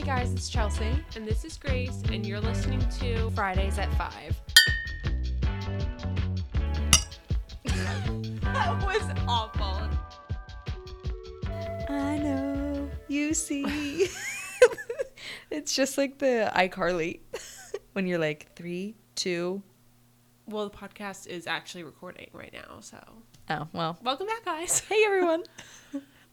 Hey guys, it's Chelsea. And this is Grace, and you're listening to Fridays at 5. That was awful. I know you see. it's just like the iCarly when you're like three, two. Well, the podcast is actually recording right now, so Oh well. welcome back, guys. Hey everyone.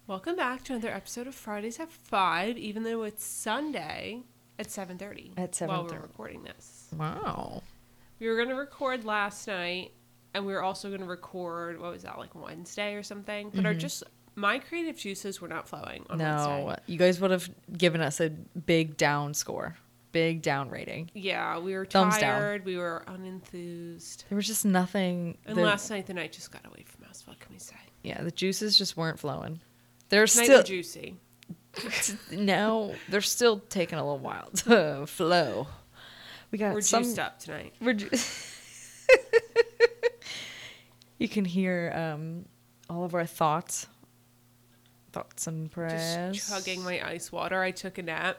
Welcome back to another episode of Fridays at Five, even though it's Sunday at seven thirty. At while we're 7:30. recording this. Wow. We were gonna record last night, and we were also gonna record what was that like Wednesday or something? But our mm-hmm. just my creative juices were not flowing on No, Wednesday. you guys would have given us a big down score, big down rating. Yeah, we were Thumbs down. tired. We were unenthused. There was just nothing. And the- last night, the night just got away from us. What can we say? yeah, the juices just weren't flowing. They're still juicy. no, they're still taking a little while to flow. We got We're some. juiced up tonight. We're ju- you can hear um, all of our thoughts, thoughts and prayers. Just chugging my ice water. I took a nap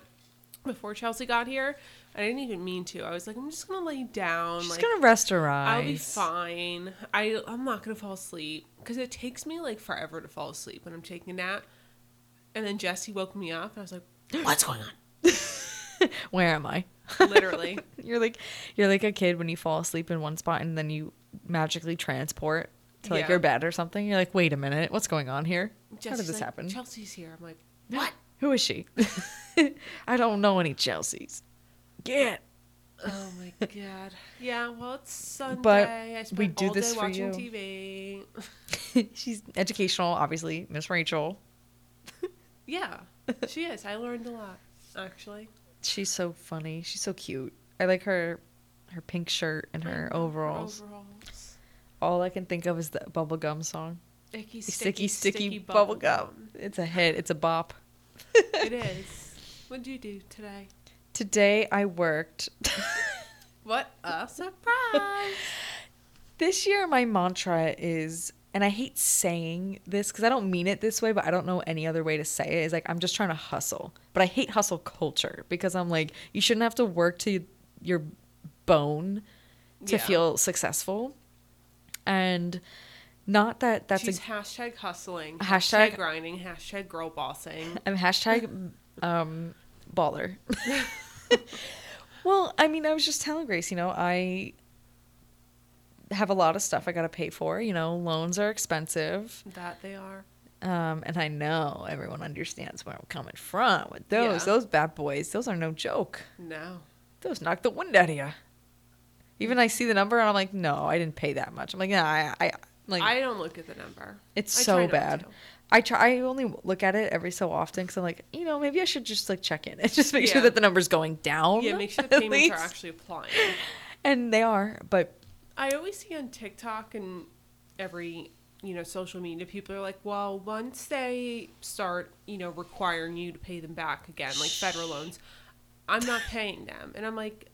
before Chelsea got here. I didn't even mean to. I was like, I'm just gonna lay down. She's like, gonna rest her eyes. I'll be fine. I I'm not gonna fall asleep because it takes me like forever to fall asleep when I'm taking a nap. And then Jesse woke me up, and I was like, "What's going on?" Where am I? Literally. You're like you're like a kid when you fall asleep in one spot and then you magically transport to like Yeah. your bed or something. You're like, wait a minute, what's going on here? How did this like, happen? Chelsea's here. I'm like, "What?" Who is she? I don't know any Chelseas. Get. Oh my god. Yeah. Well, it's Sunday. But I spent we do all this day for watching you. TV. She's educational, obviously, Miss Rachel. Yeah, she is. I learned a lot, actually. She's so funny. She's so cute. I like her her pink shirt and her mm-hmm. overalls. Overalls. All I can think of is the bubblegum song. Icky, Sticky, sticky, bubblegum. It's a hit. It's a bop. it is. What'd you do today? Today I worked. What a surprise! this year my mantra is and I hate saying this because I don't mean it this way, but I don't know any other way to say it. Is like I'm just trying to hustle, but I hate hustle culture because I'm like you shouldn't have to work to your bone to Yeah. feel successful, and not that that's She's a hashtag hustling, Hashtag- hashtag, grinding, hashtag girl bossing. I'm hashtag um, baller. well, I mean, I was just telling Grace, you know, I have a lot of stuff I got to pay for. You know, loans are expensive. That they are. Um, and I know everyone understands where I'm coming from with those. Yeah. Those bad boys, those are no joke. No. Those knock the wind out of you. Even I see the number and I'm like, no, I didn't pay that much. I'm like, yeah, I, I like I don't look at the number. it's I so bad. I try. I only look at it every so often because I'm like, you know, maybe I should just like check in and just make sure that the number's going down. Yeah, make sure the payments are actually applying. And they are, but I always see on TikTok and every you know social media people are like, well, once they start you know requiring you to pay them back again, like federal loans, I'm not paying them, and I'm like,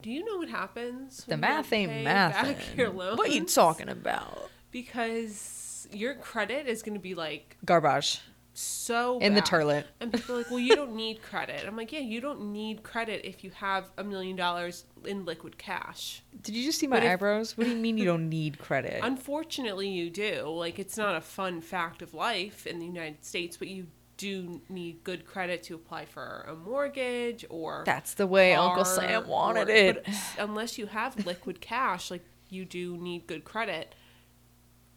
do you know what happens? the when you math ain't math. back your What you talking about? Because your credit is going to be like Garbage so in the toilet. And people are like, well, you don't need credit. I'm like, yeah, you don't need credit if you have a million dollars in liquid cash. Did you just see my But if- eyebrows? What do you mean you don't need credit? Unfortunately, you do. Like, it's not a fun fact of life in the United States, but you do need good credit to apply for a mortgage or. That's the way Uncle Sam wanted or- it. But unless you have liquid cash, like, you do need good credit.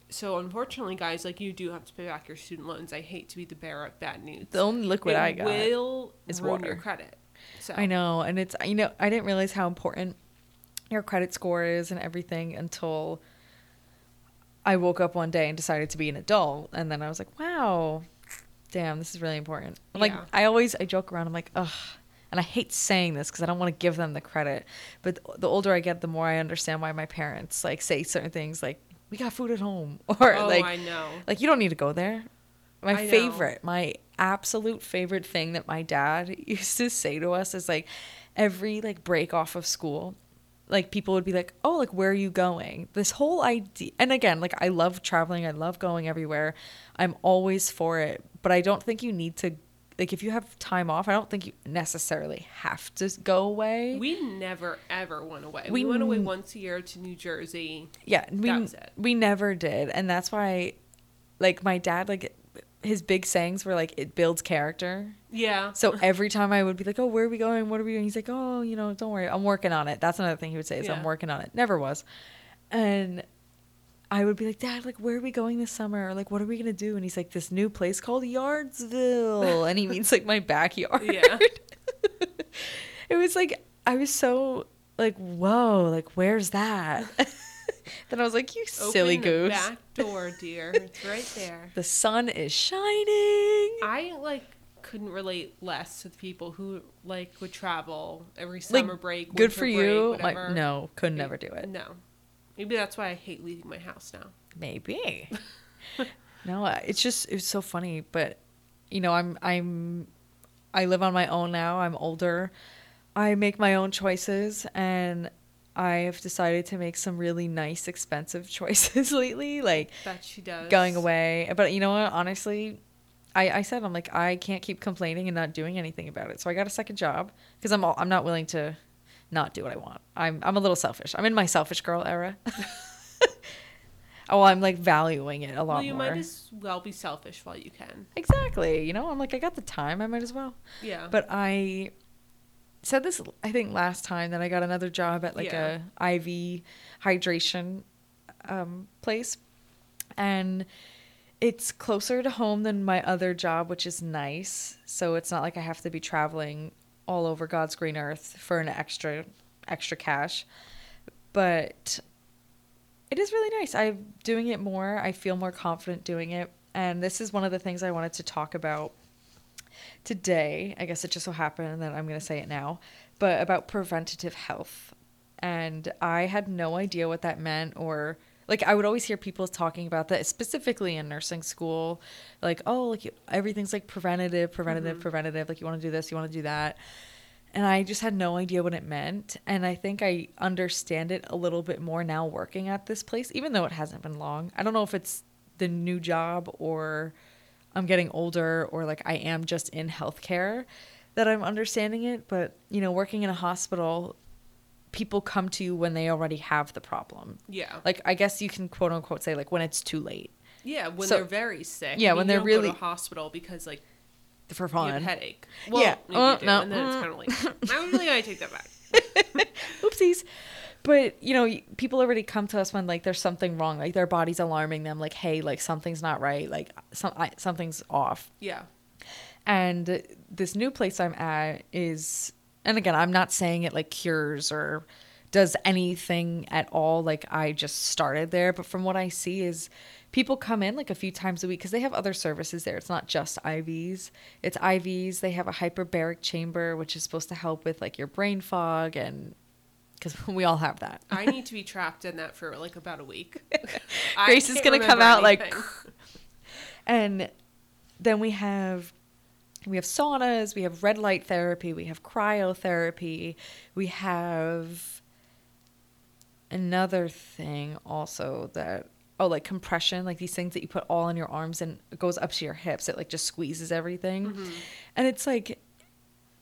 So, unfortunately, guys, like, you do have to pay back your student loans. I hate to be the bearer of bad news. The only liquid it I got. will is ruin your credit. So I know, and it's you know I didn't realize how important your credit score is and everything until I woke up one day and decided to be an adult, and then I was like, wow, damn, this is really important. Like Yeah. I always I joke around, I'm like, ugh. And I hate saying this because I don't want to give them the credit, but the older I get, the more I understand why my parents like say certain things like "we got food at home" or Oh, like I know. like you don't need to go there. My I know. favorite, my absolute favorite thing that my dad used to say to us is like every like break off of school, like people would be like, "Oh, like where are you going?" This whole idea, and again, like I love traveling, I love going everywhere. I'm always for it, but I don't think you need to like if you have time off, I don't think you necessarily have to go away. We never ever went away. We We, went away once a year to New Jersey. yeah, we was it. we never did, and that's why, like my dad, like his big sayings were like it builds character. Yeah. So every time I would be like, "Oh, where are we going? What are we doing?" He's like, "Oh, you know, don't worry, I'm working on it." That's another thing he would say is, "I'm working on it." Never was, and I would be like, "Dad, like, where are we going this summer? Or like, what are we gonna do?" And he's like, "This new place called Yardsville," and he means like my backyard. Yeah. it was like I was so like, "Whoa, like, where's that?" then I was like, "You silly Open goose." The back door, dear. It's right there. The sun is shining. I like couldn't relate less to the people who like would travel every Like, summer break. Good for break, you. Like, no, could never do it. No. Maybe that's why I hate leaving my house now. Maybe. no, uh, it's just it's so funny, but you know, I'm I'm I live on my own now. I'm older. I make my own choices and I have decided to make some really nice expensive choices lately, like That she does. going away. But you know what? Honestly, I, I said I'm like I can't keep complaining and not doing anything about it. So I got a second job because I'm all, I'm not willing to not do what I want. I'm I'm a little selfish. I'm in my selfish girl era. oh, I'm like valuing it a lot Well, you more. might as well be selfish while you can. exactly. You know, I'm like I got the time. I might as well. Yeah. But I said this I think last time that I got another job at like Yeah. a IV hydration um, place, and it's closer to home than my other job, which is nice. So it's not like I have to be traveling all over God's green earth for an extra extra cash. But it is really nice. I'm doing it more. I feel more confident doing it. And this is one of the things I wanted to talk about today. I guess it just so happened that I'm going to say it now, but about preventative health. And I had no idea what that meant or like I would always hear people talking about that specifically in nursing school like oh like everything's like preventative preventative mm-hmm. preventative like you want to do this you want to do that and I just had no idea what it meant. And I think I understand it a little bit more now working at this place, even though it hasn't been long. I don't know if it's the new job or I'm getting older or like I am just in healthcare that I'm understanding it. But, you know, working in a hospital, people come to you when they already have the problem. yeah. Like, I guess you can quote unquote say, like, when it's too late yeah, when so- they're very sick. Yeah, I when they're you don't go really- to hospital because like for fun. headache. Well, Yeah. maybe Oh, you uh, do, no. and then it's kind of like I'm really gonna take that back. oopsies but you know people already come to us when like there's something wrong like their body's alarming them like hey like something's not right like some I, something's off Yeah. and this new place i'm at is and again i'm not saying it like cures or does anything at all like i just started there. But from what i see is people come in like a few times a week because they have other services there. It's not just ivs it's ivs they have a hyperbaric chamber which is supposed to help with like your brain fog and because we all have that. I need to be trapped in that for like about a week. Grace is gonna come out like and then we have we have saunas we have red light therapy we have cryotherapy we have another thing also that oh like compression like these things that you put all in your arms and it goes up to your hips it like just squeezes everything. Mm-hmm. and it's like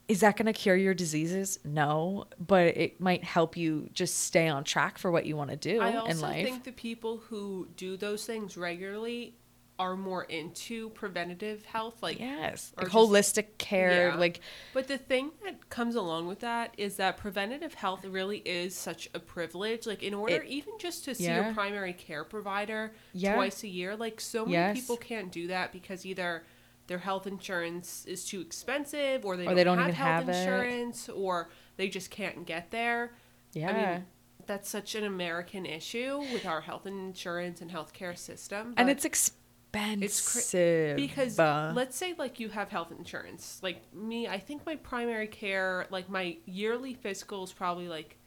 is that going to cure your diseases? No but it might help you just stay on track for what you want to do I in also life. think the people who do those things regularly are more into preventative health, like yes or like just- holistic care Yeah. like But the thing that comes along with that is that preventative health really is such a privilege. Like in order It- even just to see Yeah. your primary care provider Yeah. twice a year, like so many Yes. people can't do that because either their health insurance is too expensive or they, Or don't, they don't have health have it. insurance or they just can't get there. yeah I mean, that's such an American issue with our health insurance and healthcare system. and but- it's expensive because let's say like you have health insurance. Like me i think my primary care like my yearly physical is probably like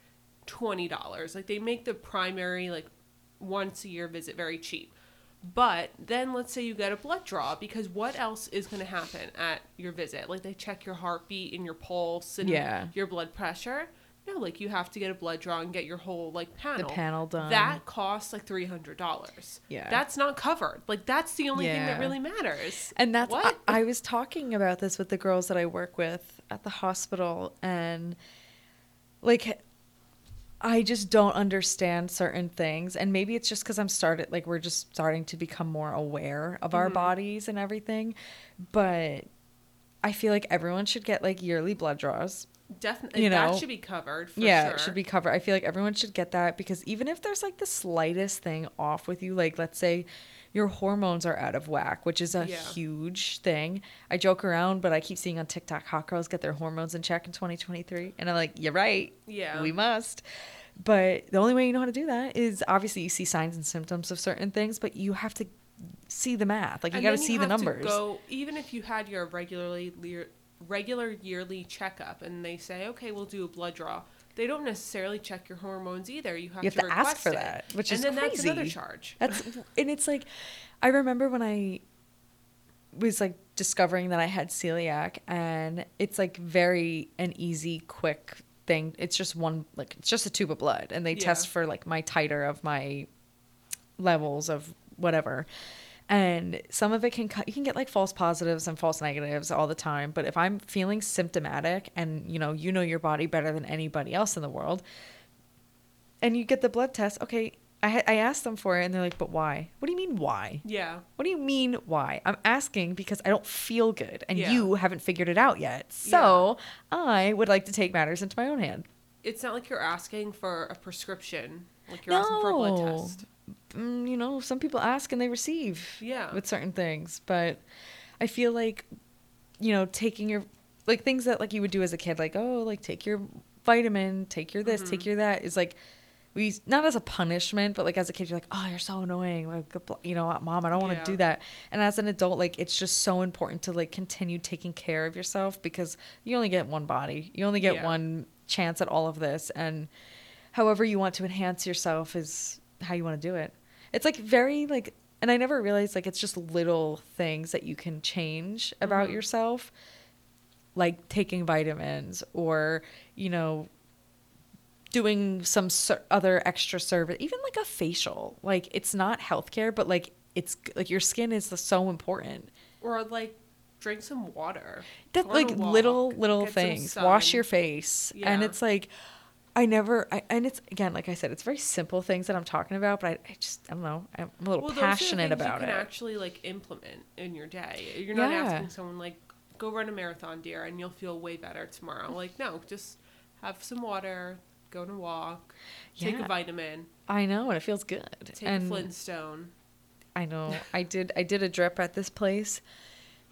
$20 like they make the primary like once a year visit very cheap. But then let's say you get a blood draw because what else is going to happen at your visit? Like they check your heartbeat and your pulse and Yeah. your blood pressure No, like you have to get a blood draw and get your whole like panel. The panel done. That costs like three hundred dollars. Yeah. That's not covered. Like that's the only thing that really matters. And that's I, what I was talking about this with the girls that I work with at the hospital and like I just don't understand certain things and maybe it's just cuz I'm started like we're just starting to become more aware of our Mhm. bodies and everything but I feel like everyone should get like yearly blood draws. Definitely you know that should be covered. For yeah, sure. it should be covered. I feel like everyone should get that because even if there's like the slightest thing off with you, like let's say your hormones are out of whack, which is a Yeah. huge thing. I joke around, but I keep seeing on TikTok hot girls get their hormones in check in 2023, and I'm like, you're right. Yeah. we must. But the only way you know how to do that is obviously you see signs and symptoms of certain things, but you have to see the math. Like you got to see the numbers. go even if you had your regularly regular yearly checkup, and they say, okay, we'll do a blood draw. They don't necessarily check your hormones either. You have, You have to, to ask request for it. that, which and is then that's another charge. That's and it's like I remember when I was like discovering that I had celiac and it's like very an easy quick thing. It's just one like it's just a tube of blood and they Yeah. test for like my titer of my levels of whatever. And some of it can cut you can get like false positives and false negatives all the time, but if I'm feeling symptomatic and you know, you know your body better than anybody else in the world, and you get the blood test, okay, I, I asked them for it and they're like, but why? What do you mean why? Yeah. What do you mean why? I'm asking because I don't feel good and Yeah. you haven't figured it out yet. So I would like to take matters into my own hand. It's not like you're asking for a prescription. Like you're asking for a blood test. Mm, you know, some people ask and they receive Yeah. with certain things, but I feel like, you know, taking your, like things that like you would do as a kid, like, oh, like take your vitamin, take your this, take Mhm. your that, is like, we not as a punishment, but like as a kid, you're like, oh, you're so annoying. Like, you know, mom, I don't want to Yeah. do that. And as an adult, like, it's just so important to like continue taking care of yourself because you only get one body, you only get Yeah. one chance at all of this, and however you want to enhance yourself is how you want to do it. It's like very like, and I never realized like it's just little things that you can change about Mhm. yourself, like taking vitamins or you know doing some ser- other extra service, even like a facial. Like it's not healthcare, but like it's like your skin is so important. Or like drink some water. That Go on a like little little get things. Wash your face, and it's like. I never, I, and it's again, like I said, it's very simple things that I'm talking about, but I, I just, I don't know, I'm a little Well, passionate about you can it. actually like implement in your day. You're not Yeah. asking someone like go run a marathon, dear, and you'll feel way better tomorrow. Like no, just have some water, go on a walk, take a vitamin, I know, and it feels good. take and a Flintstone. I know. I did I did a drip at this place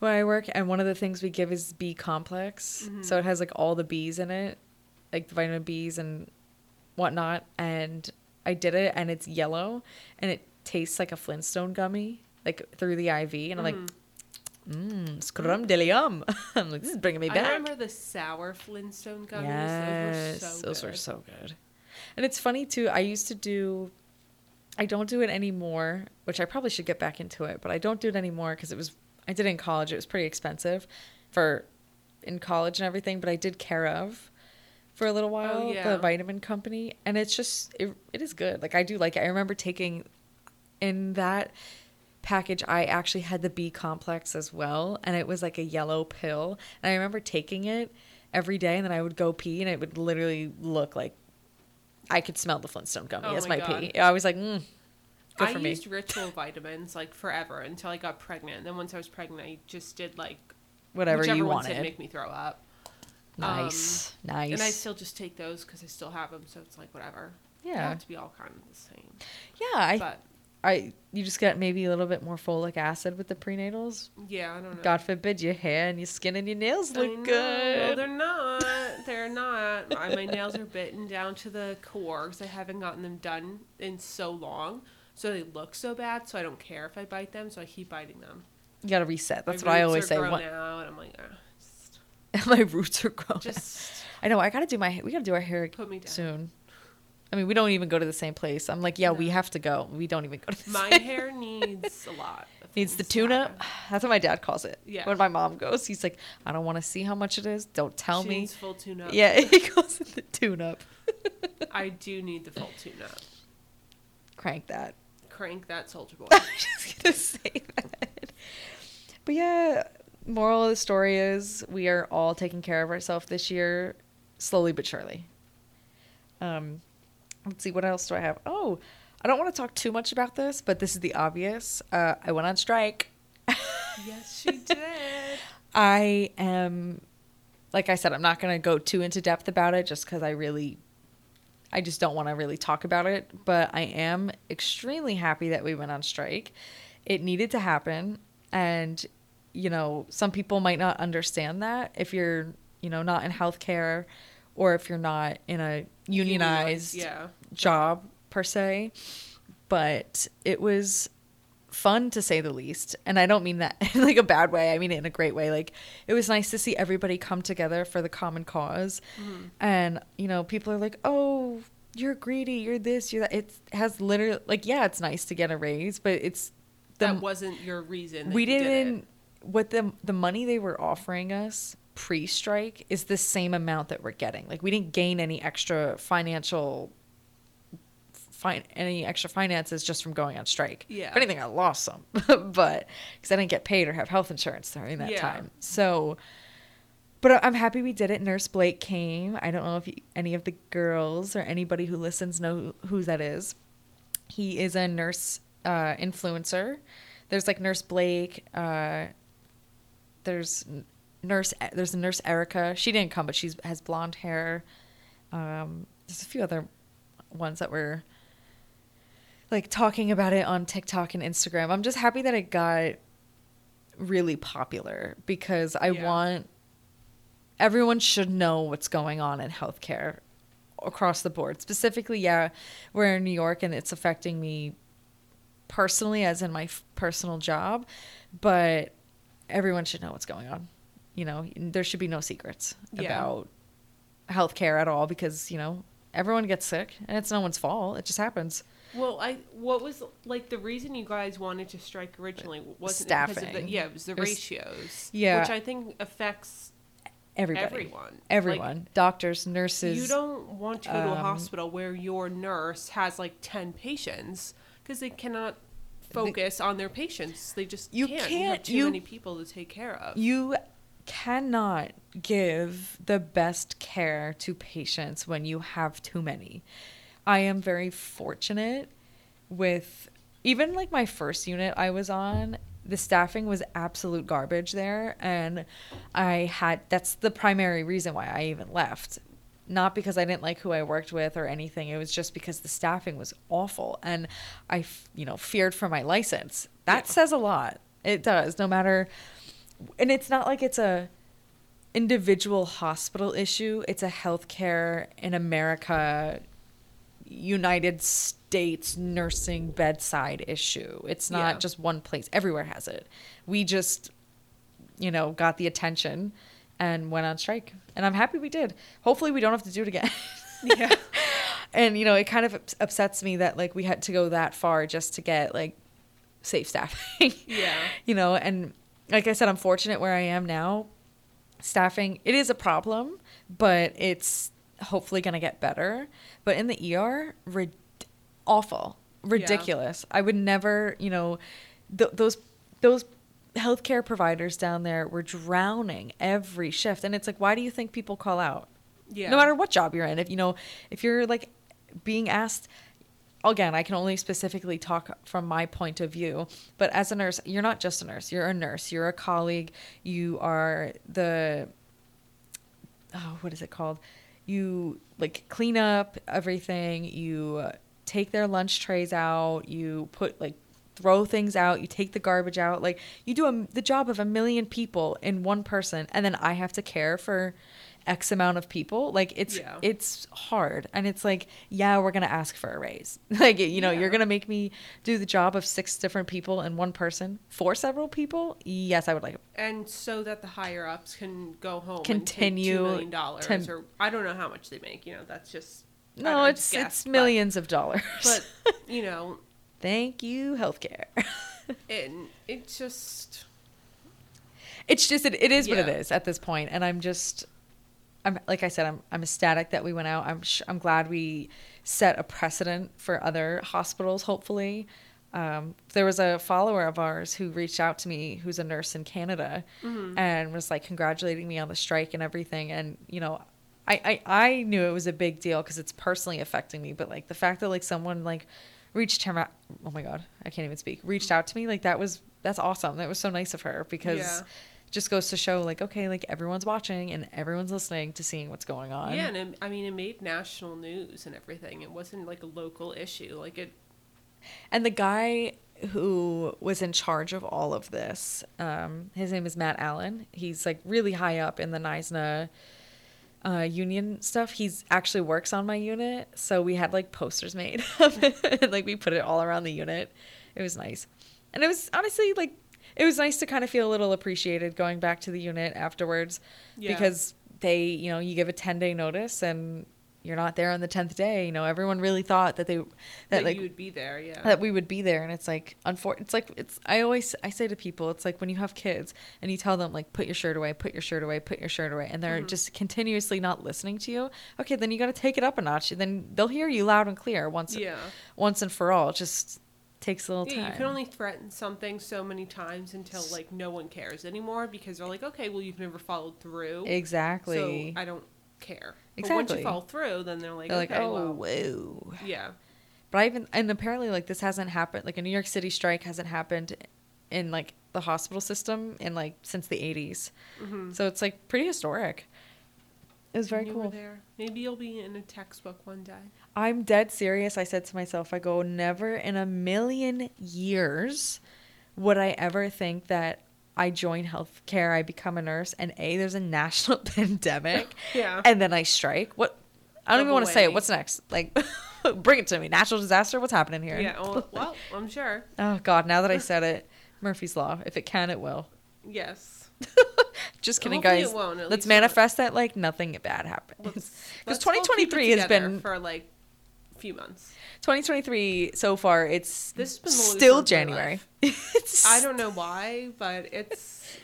where I work and one of the things we give is B complex. Mm-hmm. So it has like all the B's in it. Like the vitamin B's and whatnot. And I did it and it's yellow and it tastes like a Flintstone gummy, like through the IV. And I'm like, mmm, scrum de yum. I'm like, this is bringing me back. I remember the sour Flintstone gummies. Yes, those were so those good. were so good. And it's funny too. I used to do. I don't do it anymore, which I probably should get back into it, but I don't do it anymore because it was. I did it in college. It was pretty expensive, for, in college and everything. But I did Care/of, for a little while, Oh, yeah. the vitamin company, and it's just it. It is good. Like I do like it. I remember taking, in that package I actually had the B complex as well and it was like a yellow pill and I remember taking it every day and then I would go pee and it would literally look like I could smell the Flintstone gummy Oh as my God. pee. I was like, mm, good I for me. I used ritual vitamins like forever until I got pregnant. Then once I was pregnant, I just did like Whatever you wanted. make me throw up. Nice, nice. And I still just take those because I still have them, so it's like whatever. They yeah, have to be all kind of the same. yeah. I, but I, you just get maybe a little bit more folic acid with the prenatals. yeah, I don't know. God forbid your hair and your skin and your nails look good. No, they're not. They're not. My my nails are bitten down to the core because I haven't gotten them done in so long. So they look so bad. So I don't care if I bite them. So I keep biting them. You gotta reset. That's My what I always are say. grown What, out, and I'm like, just, my roots are growing. just I know. I gotta do my. We gotta do our hair put me down. soon. I mean, we don't even go to the same place. I'm like, yeah, we have to go. We don't even go to the My same. hair needs a lot. needs the tune up. That's what my dad calls it. Yeah. When my mom goes, he's like, I don't want to see how much it is. Don't tell She me. needs full tune up. Yeah, he calls it the tune up. I do need the full tune up. Crank that. Crank that soldier boy. I was just gonna say that. But yeah, moral of the story is we are all taking care of ourselves this year, slowly but surely. Um, let's see what else do I have. Oh, I don't want to talk too much about this, but this is the obvious. Uh, I went on strike. yes, she did. I am, like I said, I'm not gonna go too into depth about it, just because I really, I just don't want to really talk about it. But I am extremely happy that we went on strike. It needed to happen, and you know, some people might not understand that if you're, you know, not in healthcare, or if you're not in a unionized Yeah. job per se, but it was fun to say the least. And I don't mean that in like a bad way. I mean it in a great way. Like it was nice to see everybody come together for the common because mm-hmm. And you know, people are like, "Oh, you're greedy. You're this. You're that." It has literally like, yeah, it's nice to get a raise, but it's the that wasn't your reason. that we you did didn't what the the money they were offering us pre-strike is the same amount that we're getting. Like we didn't gain any extra financial fin- any extra finances just from going on strike. Yeah. If anything, I lost some, but because I didn't get paid or have health insurance during that Yeah. time. So, but I'm happy we did it. Nurse Blake came. I don't know if you, any of the girls or anybody who listens know who, who that is. He is a nurse uh, influencer. There's like Nurse Blake. Uh, there's nurse. There's a nurse Erica. She didn't come, but she has blonde hair. Um, there's a few other ones that were like talking about it on TikTok and Instagram. I'm just happy that it got really popular because I Yeah. want everyone should know what's going on in healthcare across the board. Specifically, yeah, we're in New York and it's affecting me personally as in my f- personal job, but everyone should know what's going on. You know, there should be no secrets Yeah. about healthcare at all because, you know, everyone gets sick and it's no one's fault. It just happens. Well, I what was like the reason you guys wanted to strike originally wasn't it because of the, yeah, it was the It was- ratios. Yeah. which I think affects Everybody. everyone. Everyone. Like, Doctors, nurses. you don't want to go to a um, hospital where your nurse has like ten patients because they cannot focus on their patients. They just You can't. You have can't- too you- many people to take care of. You cannot give the best care to patients when you have too many. I am very fortunate with even like my first unit I was on, the staffing was absolute garbage there and I had that's the primary reason why I even left. Not because I didn't like who I worked with or anything. It was just because the staffing was awful and I, you know, feared for my license. That Yeah. says a lot. It does. No matter and it's not like it's a individual hospital issue it's a healthcare in america united states nursing bedside issue it's not Yeah. just one place everywhere has it we just you know got the attention and went on strike. And i'm happy we did. Hopefully we don't have to do it again. Yeah, and you know it kind of upsets me that like we had to go that far just to get like safe staffing. Yeah, you know and like i said i'm fortunate where i am now. Staffing it is a problem but it's hopefully going to get better. But in the er rid- awful. Ridiculous. I would never you know th- those those healthcare providers down there were drowning every shift. And it's like why do you think people call out? Yeah. no matter what job you're in if you know if you're like being asked again i can only specifically talk from my point of view but as a nurse you're not just a nurse you're a nurse you're a colleague you are the oh what is it called? You like clean up everything you take their lunch trays out you put like throw things out you take the garbage out like you do a, the job of a million people in one person and then i have to care for x amount of people like it's Yeah. it's hard and it's like yeah we're gonna ask for a raise like you know Yeah. you're gonna make me do the job of six different people and one person for several people yes i would like it and so that the higher ups can go home Continue and take two million dollars to- or I don't know how much they make. You know, that's just No, it's just it's guessed, but- millions of dollars. But, you know, Thank you, healthcare. and it just it's just it, it is what it is at this point and i'm just i'm like i said i'm i'm ecstatic that we went out. I'm sh- i'm glad we set a precedent for other hospitals hopefully. Um, there was a follower of ours who reached out to me who's a nurse in canada and was like congratulating me on the strike and everything. And you know i i, I knew it was a big deal because it's personally affecting me but like the fact that like someone like reached him out oh my god i can't even speak reached out to me like that was that's awesome that was so nice of her because Yeah. just goes to show like okay like everyone's watching and everyone's listening to seeing what's going on yeah, and it, I mean, it made national news and everything. It wasn't like a local issue. Like it, and the guy who was in charge of all of this um his name is matt allen he's like really high up in the NYSNA uh, union stuff he's actually works on my unit. So we had like posters made and, like we put it all around the unit. It was nice. And it was honestly like it was nice to kind of feel a little appreciated going back to the unit afterwards Yeah. because they you know you give a 10 day notice and you're not there on the 10th day you know everyone really thought that they that, that like you would be there. Yeah. that we would be there and it's like unfor- it's like it's i always i say to people it's like when you have kids and you tell them like put your shirt away put your shirt away put your shirt away and they're Mm-hmm. just continuously not listening to you okay then you got to take it up a notch and then they'll hear you loud and clear once yeah. once and for all it just takes a little Yeah, time you can only threaten something so many times until like no one cares anymore because they're like, okay, well you've never followed through, exactly so I don't care. But once you fall through, then they're like, they're like okay, oh well, whoa yeah, But I even and apparently like this hasn't happened like a New York City strike hasn't happened in like the hospital system in like since the 80s. Mhm. So it's like pretty historic. It was very cool. there. Maybe you'll be in a textbook one day. I'm dead serious. I said to myself, I go, never in a million years would I ever think that I join healthcare, I become a nurse, and A, there's a national pandemic, Yeah. and then I strike. What? I don't even want to say it. What's next? Like, bring it to me. Natural disaster? What's happening here? Yeah. Well, well, I'm sure. Oh God! Now that I said it, Murphy's law. If it can, it will. Yes. Just kidding, Hopefully guys. it won't, at Let's least it won't. manifest that like nothing bad happens. Because let's all keep it 2023 has been for like few months. 2023 so far. It's This has been still month of my January. I don't know why, but it's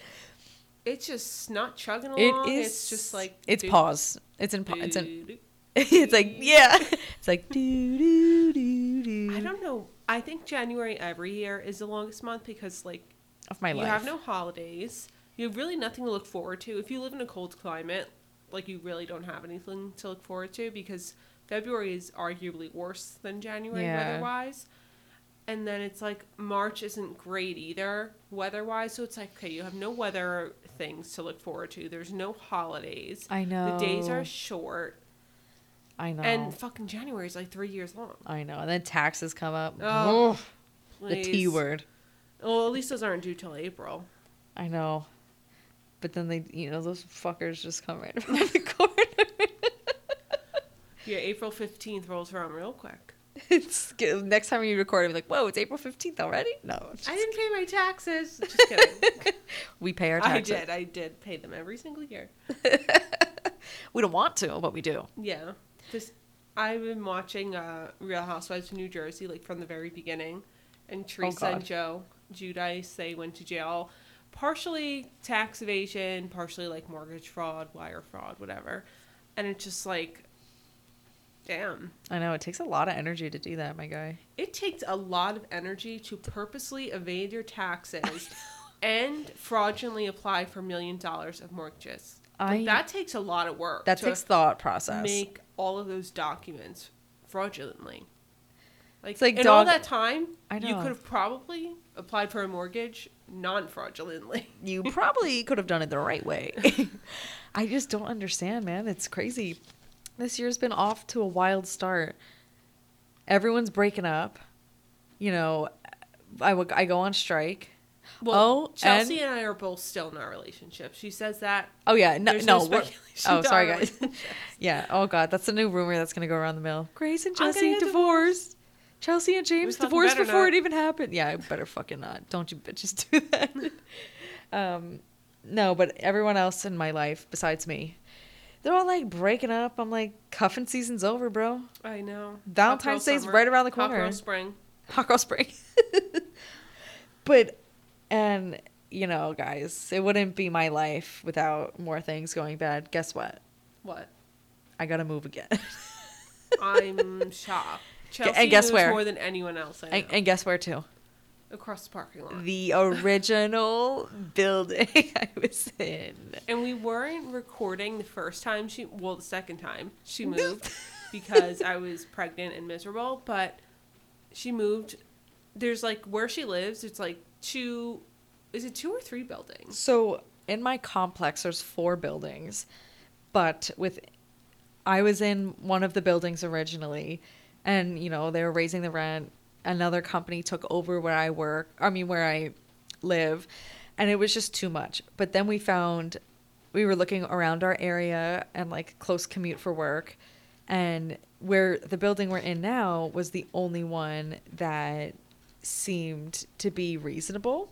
it's just not chugging along. is. It's just like it's pause. It's in. pa- It's in. it's like yeah. It's like do do do do. I don't know. I think January every year is the longest month because like of my you life. have no holidays. You have really nothing to look forward to. If you live in a cold climate, like you really don't have anything to look forward to because February is arguably worse than January Yeah. weather-wise. And then it's like March isn't great either weather-wise, so it's like okay, you have no weather things to look forward to. There's no holidays. I know. The days are short, I know. and fucking January is like three years long. I know. And then taxes come up. Oh, the T word. Well, at least those aren't due till April. I know. But then they, you know, those fuckers just come right around the corner. Yeah, April fifteenth rolls around real quick. it's next time you record, I'm like, whoa, it's April 15th already? No. I didn't pay my taxes. Just kidding. we pay our taxes. I did. I did pay them every single year. We don't want to, but we do. Yeah. Just I've been watching uh, Real Housewives of New Jersey like from the very beginning, and Teresa and Oh, God. Joe Giudice they went to jail, partially tax evasion, partially like mortgage fraud, wire fraud, whatever, and it's just like, damn. I know. It takes a lot of energy to do that, my guy. It takes a lot of energy to purposely evade your taxes and fraudulently apply for million dollars of mortgages. Like, I- that takes a lot of work. That takes thought process. make all of those documents fraudulently. Like, It's like in all that time, I know. you could have probably applied for a mortgage non-fraudulently. you probably could have done it the right way. I just don't understand, man. It's crazy. This year's been off to a wild start. Everyone's breaking up. You know, I, w- I go on strike. Well, Oh, Chelsea and- and, I are both still in our relationship. She says that. Oh yeah, no, There's no. no oh, sorry, guys. yeah. Oh god, that's a new rumor that's gonna go around the mill. Grace and Chelsea divorced. Chelsea and James divorced before not. it even happened. Yeah, I better fucking not. Don't you bitches do that. um, no, but everyone else in my life besides me, They're all like breaking up. I'm like, cuffing season's over, bro. I know. Valentine's Day's summer. right around the corner. Hot girl spring. Hot girl spring. but, and, you know, guys, it wouldn't be my life without more things going bad. Guess what? What? I gotta move again. I'm shocked. Chelsea and guess where? more than anyone else and, and guess where, too? Across the parking lot. The original building I was in. And we weren't recording the first time she, well, the second time she moved because I was pregnant and miserable. But she moved. There's like where she lives. It's like two. Is it two or three buildings? So in my complex, there's four buildings, but with I was in one of the buildings originally, and you know they were raising the rent. Another company took over where I work. I mean where I live, and it was just too much. But then we found we were looking around our area and like close commute for work, and where the building we're in now was the only one that seemed to be reasonable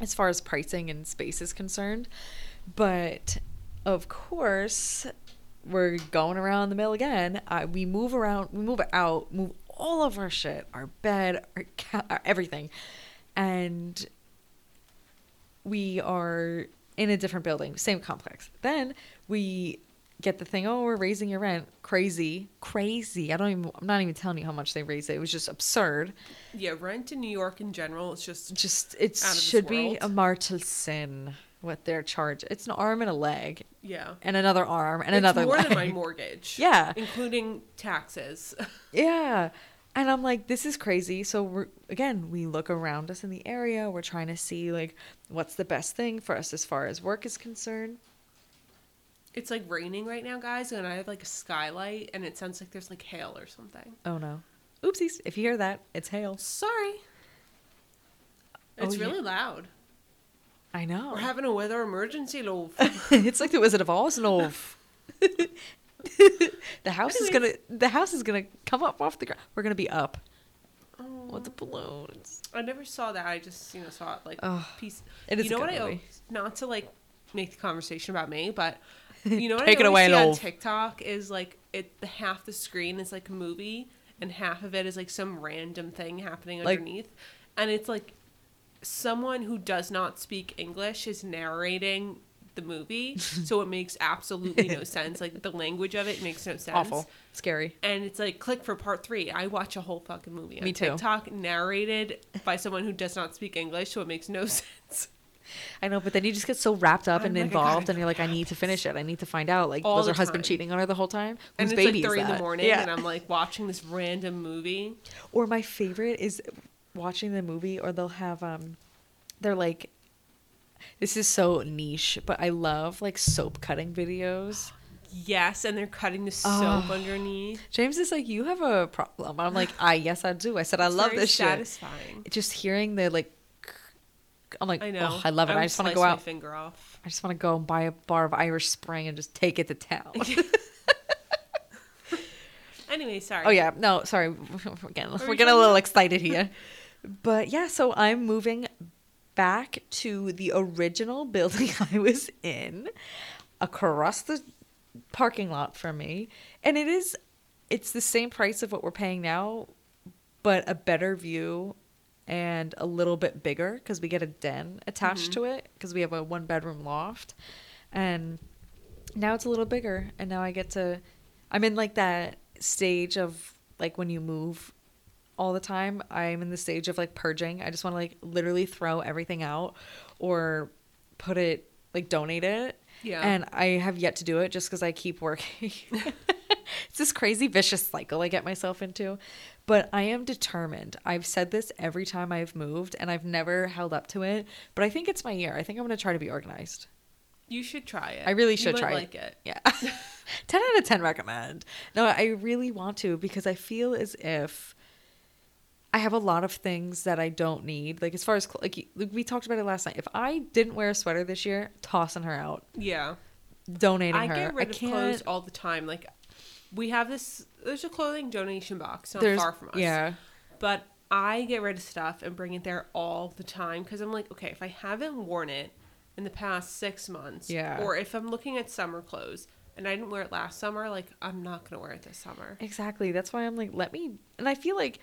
as far as pricing and space is concerned. But of course, we're going around the mill again. We move around, we move out, move all of our shit, our bed, our, ca- our everything, and we are in a different building, same complex. Then we get the thing, oh, we're raising your rent. Crazy, crazy. I don't even. I'm not even telling you how much they raised it. It was just absurd. Yeah, rent in New York in general is just Just it should be a mortal sin what their charge. It's an arm and a leg, yeah. and another arm and another. it's another more leg. than my mortgage. Yeah. including taxes. yeah, and I'm like, this is crazy. So we're again, we look around us in the area. We're trying to see like what's the best thing for us as far as work is concerned. It's like raining right now, guys, and I have like a skylight, and it sounds like there's like hail or something. Oh no, oopsies! If you hear that, it's hail. Sorry. Oh, it's Oh, yeah. really loud. I know. We're having a weather emergency, love. it's like the Wizard of Oz, love. the house is gonna. The house is gonna come up off the ground. We're gonna be up Oh, with the balloons. I never saw that. I just you know saw it like Ugh. piece. It is you know a what good I movie. not to like make the conversation about me, but you know what Take I it away, see on. TikTok is like it the half the screen is like a movie and half of it is like some random thing happening Like- underneath, and it's like someone who does not speak English is narrating the movie, so it makes absolutely no sense. Like the language of it makes no sense. Awful, scary. And it's like click for part three. I watch a whole fucking movie on Me too. TikTok narrated by someone who does not speak English, so it makes no sense. I know, but then you just get so wrapped up I'm and like, involved, and you're like, I need to finish it. I need to find out. Like, All was her husband time. cheating on her the whole time? And it's baby like three in the morning, Yeah. and I'm like watching this random movie. Or my favorite is watching the movie, or they'll have um, they're like, this is so niche, but I love like soap cutting videos. Yes, and they're cutting the soap Oh. underneath. James is like, you have a problem. I'm like, I yes, I do. I said, I It's love this shit. Just hearing the like, I'm like, I know. oh, I love it. I, would just want to go out. finger off. I just want to go and buy a bar of Irish Spring and just take it to town. Anyway, sorry. Oh yeah, no, sorry. Again, were we're getting a little excited here. But yeah, so I'm moving back to the original building I was in, across the parking lot from me, and it is it's the same price of what we're paying now, but a better view and a little bit bigger because we get a den attached mm-hmm. to it because we have a one bedroom loft, and now it's a little bigger, and now I get to. I'm in like that stage of like when you move all the time. I'm in the stage of like purging. I just want to like literally throw everything out or put it like donate it. Yeah. And I have yet to do it just because I keep working. it's this crazy vicious cycle I get myself into. But I am determined. I've said this every time I've moved and I've never held up to it. But I think it's my year. I think I'm going to try to be organized. You should try it. I really should try like it. Yeah. 10 out of 10 recommend. No, I really want to because I feel as if I have a lot of things that I don't need. Like as far as like we talked about it last night. If I didn't wear a sweater this year, tossing her out, Yeah. donating I her. get rid I of can't. clothes all the time. Like we have this. There's a clothing donation box not there's far from us. yeah. But I get rid of stuff and bring it there all the time because I'm like, okay, if I haven't worn it in the past six months, Yeah. or if I'm looking at summer clothes, and I didn't wear it last summer, like I'm not gonna wear it this summer. Exactly. That's why I'm like, let me. And I feel like,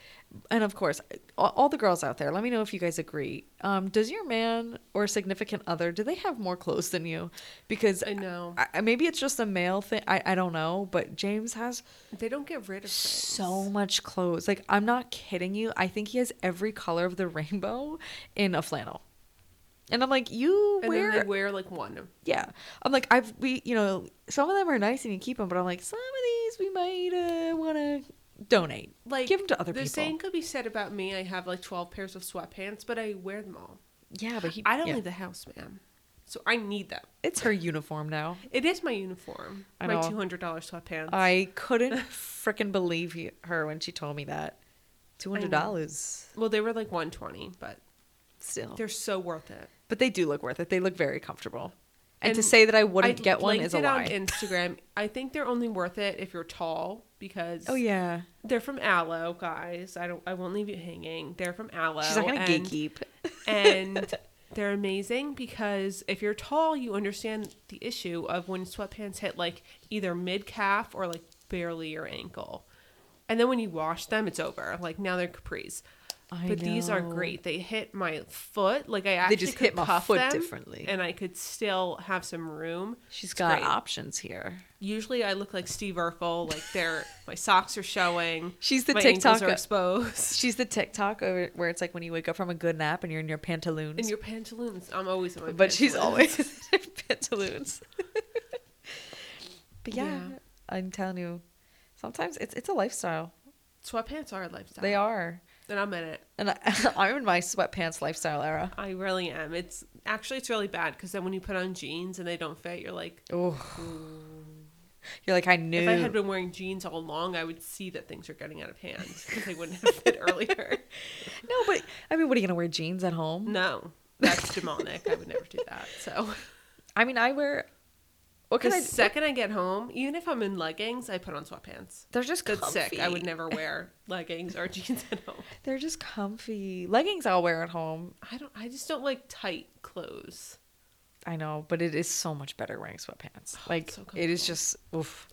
and of course, all, all the girls out there, let me know if you guys agree. Um, does your man or significant other do they have more clothes than you? Because I know I, I- maybe it's just a male thing. I, I don't know. But James has they don't get rid of things. so much clothes. Like I'm not kidding you. I think he has every color of the rainbow in a flannel. And I'm like, you and wear, then they wear like one. yeah. I'm like, I've we, you know, some of them are nice and you keep them, but I'm like, some of these we might uh, want to donate, Like give them to other the people. The same could be said about me. I have like twelve pairs of sweatpants, but I wear them all. Yeah, but he. I don't yeah. leave the house, man. So I need them. It's her uniform now. It is my uniform. I my two hundred dollars sweatpants. I couldn't freaking believe he, her when she told me that. Two hundred dollars well, they were like one twenty, but still, they're so worth it. but they do look worth it. They look very comfortable. And, to say that I wouldn't I get one is a it lie. on Instagram. I think they're only worth it if you're tall because oh yeah, they're from Alo, guys. I don't. I won't leave you hanging. They're from Alo. she's not gonna and, gatekeep. and they're amazing because if you're tall, you understand the issue of when sweatpants hit like either mid calf or like barely your ankle. And then when you wash them, it's over. Like now they're capris. I but these are great. They hit my foot. Like I actually just could hit my foot differently. and I could still have some room. She's It's got great. options here. Usually, I look like Steve Urkel. Like they're my socks are showing. She's the my TikTok. are exposed. She's the TikTok over- where it's like when you wake up from a good nap and you're in your pantaloons. In your pantaloons. I'm always in my. but she's always in her pantaloons. but yeah, Yeah. I'm telling you, sometimes it's it's a lifestyle. sweatpants are a lifestyle. They are, and I'm in it. and I, I'm in my sweatpants lifestyle era. I really am. It's actually it's really bad because then when you put on jeans and they don't fit, you're like, Oh, you're like I knew. if I had been wearing jeans all along, I would see that things are getting out of hand because they wouldn't have fit earlier. no, but I mean, what are you gonna wear jeans at home? No, that's demonic. I would never do that. So I mean, I wear. What the I? second I get home, even if I'm in leggings, I put on sweatpants. They're just That's comfy. sick. I would never wear leggings or jeans at home. They're just comfy. Leggings I'll wear at home. I don't. I just don't like tight clothes. I know, but it is so much better wearing sweatpants. Oh, like so it is just oof.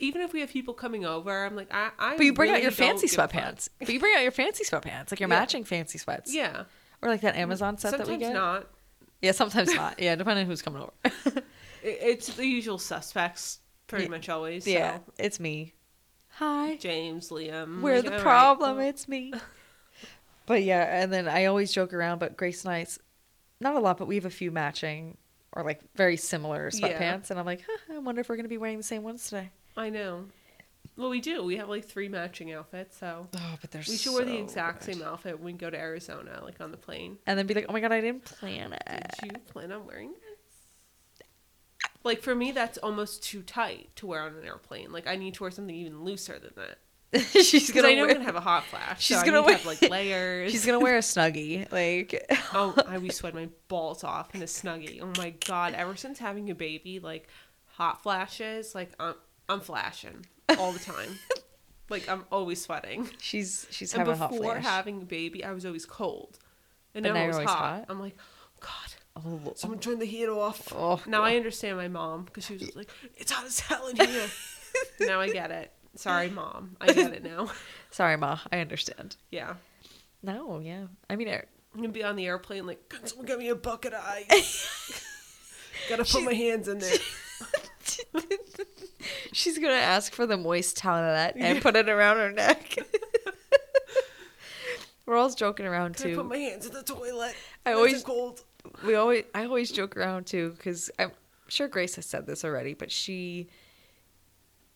Even if we have people coming over, I'm like, I. I But you bring out your fancy give a fuck. sweatpants. But you bring out your fancy sweatpants, like your Yeah. matching fancy sweats. Yeah. Or like that Amazon set Sometimes that we get. Sometimes not. Yeah, sometimes not. Yeah, depending on who's coming over. It- It's the usual suspects, pretty Yeah. much always. yeah, it's me. Hi. James, Liam. We're like, the all right, problem. well, It's me. But yeah, and then I always joke around, but Grace and I's not a lot, but we have a few matching or like very similar Yeah. sweatpants, and I'm like, huh, I wonder if we're gonna be wearing the same ones today. I know. Well, we do. We have like three matching outfits, so Oh, but they're we should wear the exact same outfit when we go to Arizona, like on the plane. and then be like, oh my god, I didn't plan it. Did you plan on wearing this? Like for me, that's almost too tight to wear on an airplane. Like I need to wear something even looser than that. she's gonna I know wear, I'm gonna have a hot flash. She's so gonna wear- have like layers. she's gonna wear a snuggie. Like, oh, I we sweat my balls off in a snuggie. Oh my god! Ever since having a baby, like hot flashes, like I'm I'm flashing all the time. like I'm always sweating. she's she's And having a hot before flash. having a baby, I was always cold, and now, now I was always hot. hot? I'm like, oh god, oh, someone turned the heat off. Oh, now I understand my mom because she was like, it's hot as hell in here. now I get it. Sorry, mom. I get it now. sorry, ma. I understand. Yeah. No, yeah. I mean, I'm gonna be on the airplane like, can someone get me a bucket of ice? Gotta put my hands in there. she's gonna ask for the moist towelette and put it around her neck. We're all joking around Can I put too. my hands in the toilet? I Nice always- and cold. We always, I always joke around too because I'm sure Grace has said this already, but she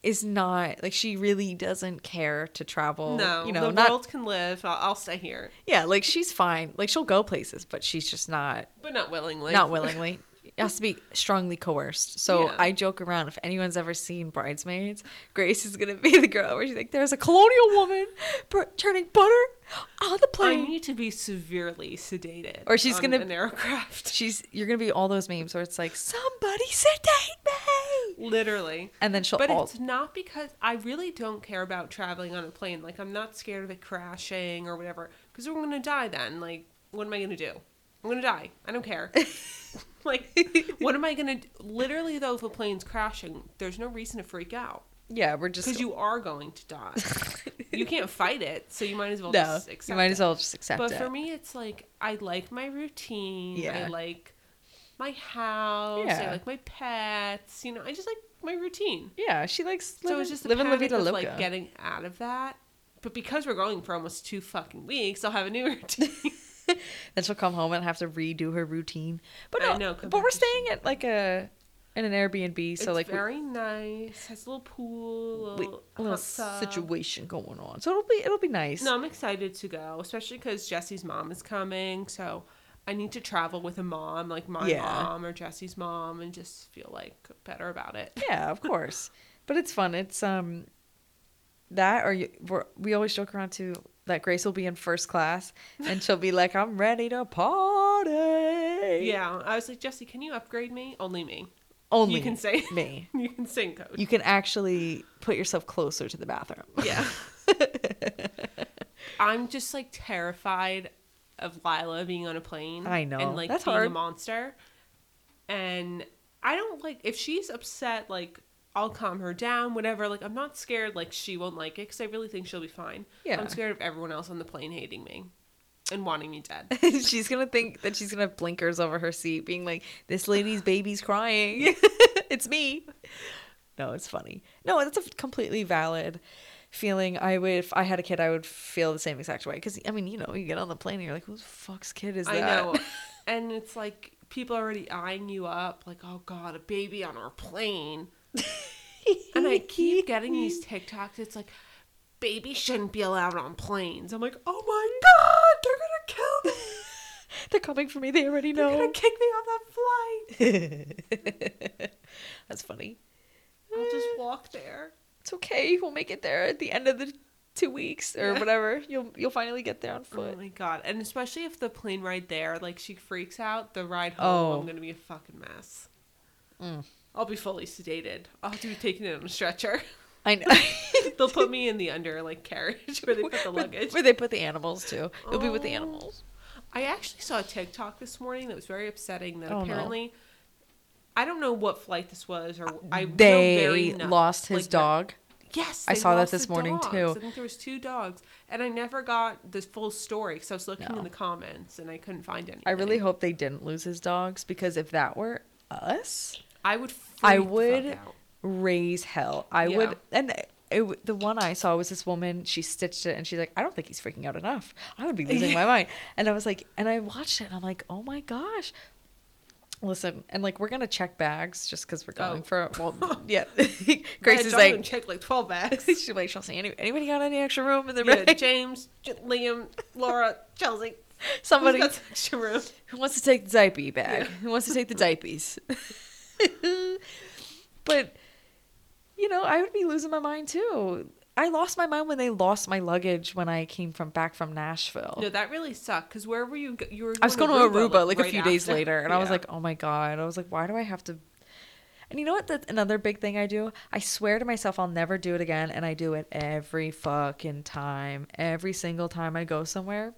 is not like she really doesn't care to travel. No, you know, the not world can live. I'll, I'll stay here, yeah, like she's fine. Like she'll go places, but she's just not but not willingly. not willingly. It has to be strongly coerced. So Yeah. I joke around. If anyone's ever seen Bridesmaids, Grace is gonna be the girl where she's like, "There's a colonial woman bur- turning butter on the plane." I need to be severely sedated, Or she's on gonna- an aircraft. She's you're gonna be all those memes where it's like, "Somebody sedate me," Literally. and then she'll But it's not because I really don't care about traveling on a plane. Like I'm not scared of it crashing or whatever. Because we're gonna die then. Like, what am I gonna do? I'm gonna die. I don't care. like, what am I gonna? do? Literally, though, if a plane's crashing, there's no reason to freak out Yeah, we're just because you are going to die. you can't fight it, so you might as well no. just accept You might as well just accept It. But it. for me, it's like I like my routine. Yeah. I like my house. Yeah. I like my pets. You know, I just like my routine. yeah, she likes so it's just living la vida loca. like getting out of that. But because we're going for almost two fucking weeks, I'll have a new routine. then she'll come home and have to redo her routine. But I no, know, but we're staying at like a in an Airbnb, so it's like we- very nice. Has a little pool, a we, little, a little situation going on. So it'll be it'll be nice. No, I'm excited to go, especially because Jesse's mom is coming. So I need to travel with a mom, like my Yeah. mom or Jesse's mom, and just feel like better about it. Yeah, of course. but it's fun. It's um that or you, we're, we always joke around too that Grace will be in first class and she'll be like, "I'm ready to party." Yeah, I was like, Jesse, can you upgrade me? Only me. only you can say me. you can sing code. You can actually put yourself closer to the bathroom. Yeah. I'm just like terrified of Lila being on a plane. I know. And like That's being a monster. And I don't like if she's upset, like I'll calm her down, whatever. Like I'm not scared like she won't like it because I really think she'll be fine. Yeah. I'm scared of everyone else on the plane hating me and wanting me dead. she's gonna think that she's gonna have blinkers over her seat, being like, "This lady's baby's crying. it's me." No, it's funny. No, that's a completely valid feeling. I would, if I had a kid, I would feel the same exact way. Because I mean, you know, you get on the plane and you're like, "Who the fuck's kid is that?" I know. And it's like people already eyeing you up, like, oh god, a baby on our plane. And I keep getting these TikToks. It's like, babies shouldn't be allowed on planes. I'm like, oh my god, they're gonna kill me. They're coming for me. They already know. They're gonna kick me off that flight. That's funny. I'll just walk there. It's okay. We'll make it there at the end of the two weeks or Yeah. whatever. You'll you'll finally get there on foot. Oh my god. And especially if the plane ride there, like she freaks out, the ride home, Oh. I'm gonna be a fucking mess. Mm. I'll be fully sedated. I'll have to be taken in on a stretcher. I know. They'll put me in the under like carriage where they put the luggage. Where they put the animals too. You'll be with the Oh. animals. I actually saw a TikTok this morning that was very upsetting. That Oh, no. apparently, I don't know what flight this was, or I They very no- lost his like, dog. Yes, I saw that this morning, dogs. too. I think there was two dogs, and I never got the full story because I was looking No. in the comments and I couldn't find anything. I really hope they didn't lose his dogs because if that were us, I would. I would raise hell. I Yeah. would, and it, the one I saw was this woman. She stitched it, and she's like, "I don't think he's freaking out enough. I would be losing my mind." And I was like, and I watched it, and I'm like, "Oh my gosh." Listen, and like we're gonna check bags just because we're going Oh. for well, yeah. Grace is like, check like twelve bags. she's like, Chelsea, any, anybody got any extra room in their yeah, bag? James, J- Liam, Laura, Chelsea. Somebody Who's got extra room. who wants to take the diaper bag? Yeah. Who wants to take the diapers? but you know, I would be losing my mind too. I lost my mind when they lost my luggage when I came from back from Nashville. No, that really sucked. Because where were you? go- You were. I was going to Aruba like, a right few days later, and I was like, "Oh my god!" I was like, "Why do I have to?" And you know what? That's another big thing I do. I swear to myself I'll never do it again, and I do it every fucking time. Every single time I go somewhere,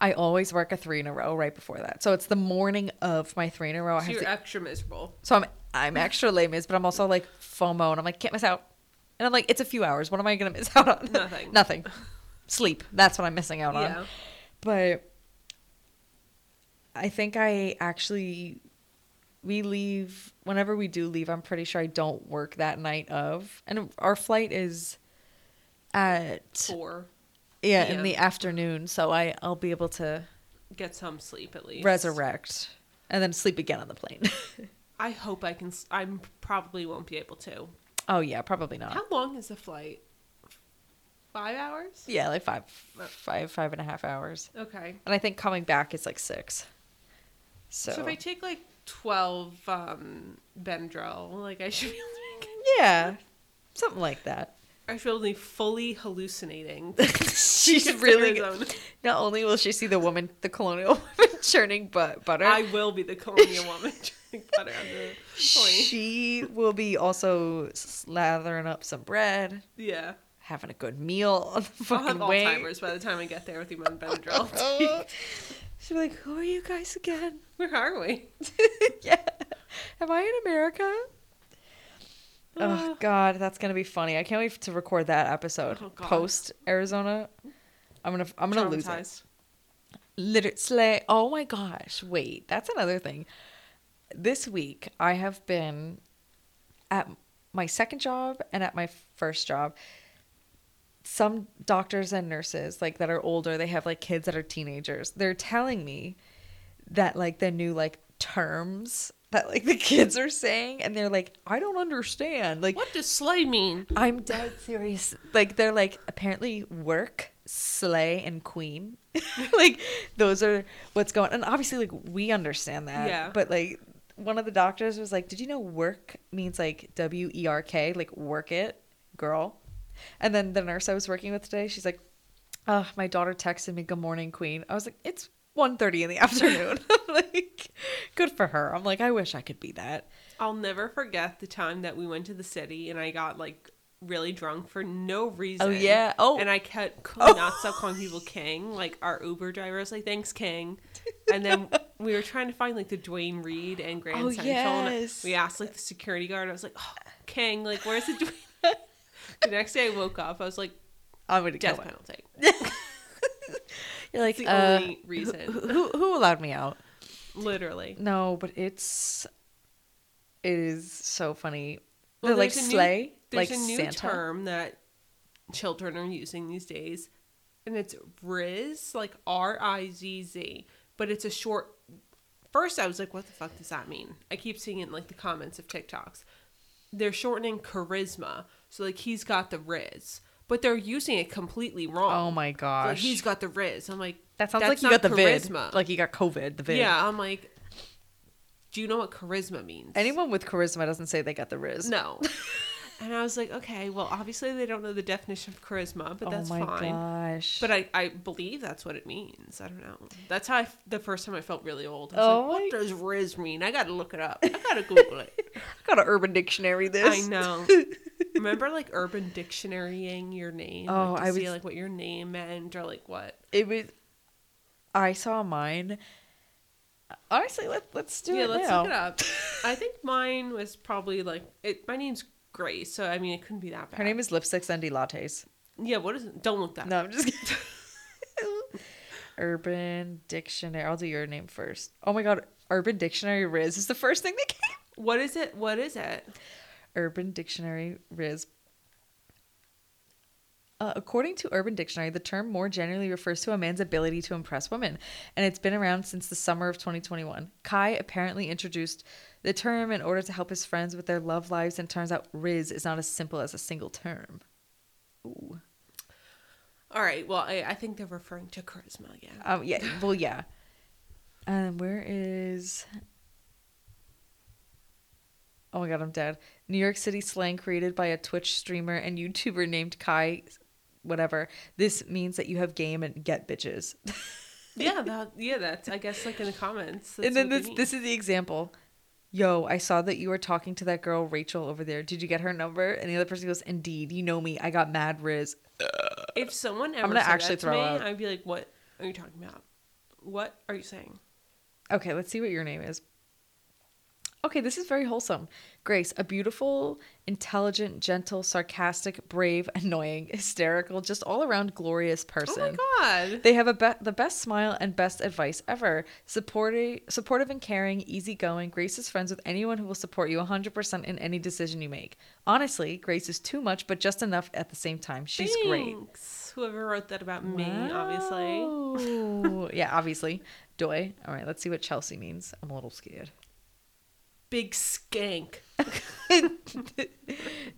I always work a three in a row right before that. So it's the morning of my three in a row. I So you're to extra miserable. so I'm I'm extra lame is, but I'm also like FOMO, and I'm like can't miss out. And I'm like, it's a few hours. What am I gonna miss out on? Nothing. Nothing. Sleep. That's what I'm missing out on. Yeah. But I think I actually we leave whenever we do leave. I'm pretty sure I don't work that night of, and our flight is at Four. Yeah in the afternoon, so I I'll be able to Get some sleep at least. resurrect and then sleep again on the plane. I hope I can. s- I'm probably won't be able to. oh yeah, probably not. How long is the flight? Five hours. Yeah, like five, five, five and a half hours. Okay. And I think coming back is like six. So, So, if I take like twelve um Benadryl, like I should be able to make it. yeah, something like that. I feel like fully hallucinating. She's really. Not only will she see the woman, the colonial woman churning but butter, I will be the colonial woman drinking butter on the plane. she will be also slathering up some bread, Yeah. having a good meal on the I'll fucking have way. Alzheimer's by the time I get there with the amount of Benadryl. She'll be like, "Who are you guys again?" Where are we? yeah. Am I in America? Oh God, that's gonna be funny. I can't wait to record that episode. Oh, Post Arizona. I'm gonna I'm gonna lose it. Literally. Oh my gosh. Wait, that's another thing. This week I have been at my second job and at my first job. Some doctors and nurses like that are older, they have like kids that are teenagers. They're telling me that like the new like terms that like the kids are saying and they're like I don't understand. Like What does slay mean? I'm dead serious. Like they're like apparently work, slay, and queen. like those are what's going. And obviously, like we understand that. Yeah. But like one of the doctors was like, "Did you know work means like W E R K, like work it, girl?" And then the nurse I was working with today, she's like, "Oh, my daughter texted me, good morning, queen." I was like, "It's 1.30 in the afternoon." like, good for her. I'm like, I wish I could be that. I'll never forget the time that we went to the city and I got like really drunk for no reason. Oh yeah. Oh. And I kept could not stop calling people King. Like our Uber driver was like, "Thanks, King." And then we were trying to find like the Duane Reade and Grand Oh, Central. And yes. we asked like the security guard. I was like, "Oh, King, like where's the Duane?" the next day I woke up. I was like, I'm gonna "Death penalty." You're like, the uh, only reason. Who, who who allowed me out? Literally. No, but it's it is so funny. Well, They're like a new- There's like a new Santa. term that children are using these days, and it's Rizz, like R I Z Z, but it's a short. First, I was like, "What the fuck does that mean?" I keep seeing it in like the comments of TikToks. They're shortening charisma, so like he's got the Rizz, but they're using it completely wrong. Oh my Like, gosh, he's got the Rizz. I'm like, that sounds that's like you got the charisma. vid, like you got COVID. The vid. yeah, I'm like, do you know what charisma means? Anyone with charisma doesn't say they got the rizz. No. and I was like, okay, well, obviously they don't know the definition of charisma, but oh that's oh my fine. gosh. But I, I believe that's what it means. I don't know. That's how I, the first time I felt really old. I was Oh like, what does Rizz mean? I gotta look it up. I gotta Google it. I got an Urban Dictionary. This. I know. Remember, like Urban Dictionarying your name? Oh, like, to I see was- like what your name meant or like what. It was. I saw mine. Honestly, let let's do yeah, it Yeah, let's now. look it up. I think mine was probably like it. My name's Grace, so I mean it couldn't be that bad. Her name is Lipsticks and Lattes. Yeah, what is it? Don't look that. No, I'm just kidding. Urban Dictionary. I'll do your name first. Oh my god, Urban Dictionary Rizz is the first thing that came. What is it? What is it? Urban Dictionary Rizz. Uh, according to Urban Dictionary, the term more generally refers to a man's ability to impress women, and it's been around since the summer of 2021. Kai apparently introduced the term in order to help his friends with their love lives, and turns out Rizz is not as simple as a single term. Ooh. All right. Well, I, I think they're referring to charisma again. Um, yeah, well, yeah. Um, where is? Oh my god, I'm dead. New York City slang created by a Twitch streamer and YouTuber named Kai, whatever. This means that you have game and get bitches. yeah, that, yeah. That's I guess like in the comments. and then this this is the example. Yo, I saw that you were talking to that girl Rachel over there. Did you get her number? And the other person goes, "Indeed, you know me. I got mad Rizz." If someone ever I'm gonna said actually that to throw me, up. I'd be like, "What are you talking about? What are you saying?" Okay, let's see what your name is. Okay, this is very wholesome. Grace, a beautiful, intelligent, gentle, sarcastic, brave, annoying, hysterical, just all around glorious person. Oh my god. They have a be- the best smile and best advice ever. Supportive, supportive and caring, easygoing. Grace is friends with anyone who will support you 100% in any decision you make. Honestly, Grace is too much, but just enough at the same time. She's great. Thanks. Whoever wrote that about me, obviously. Yeah, obviously. Doy. All right, let's see what Chelsea means. I'm a little scared. Big skank.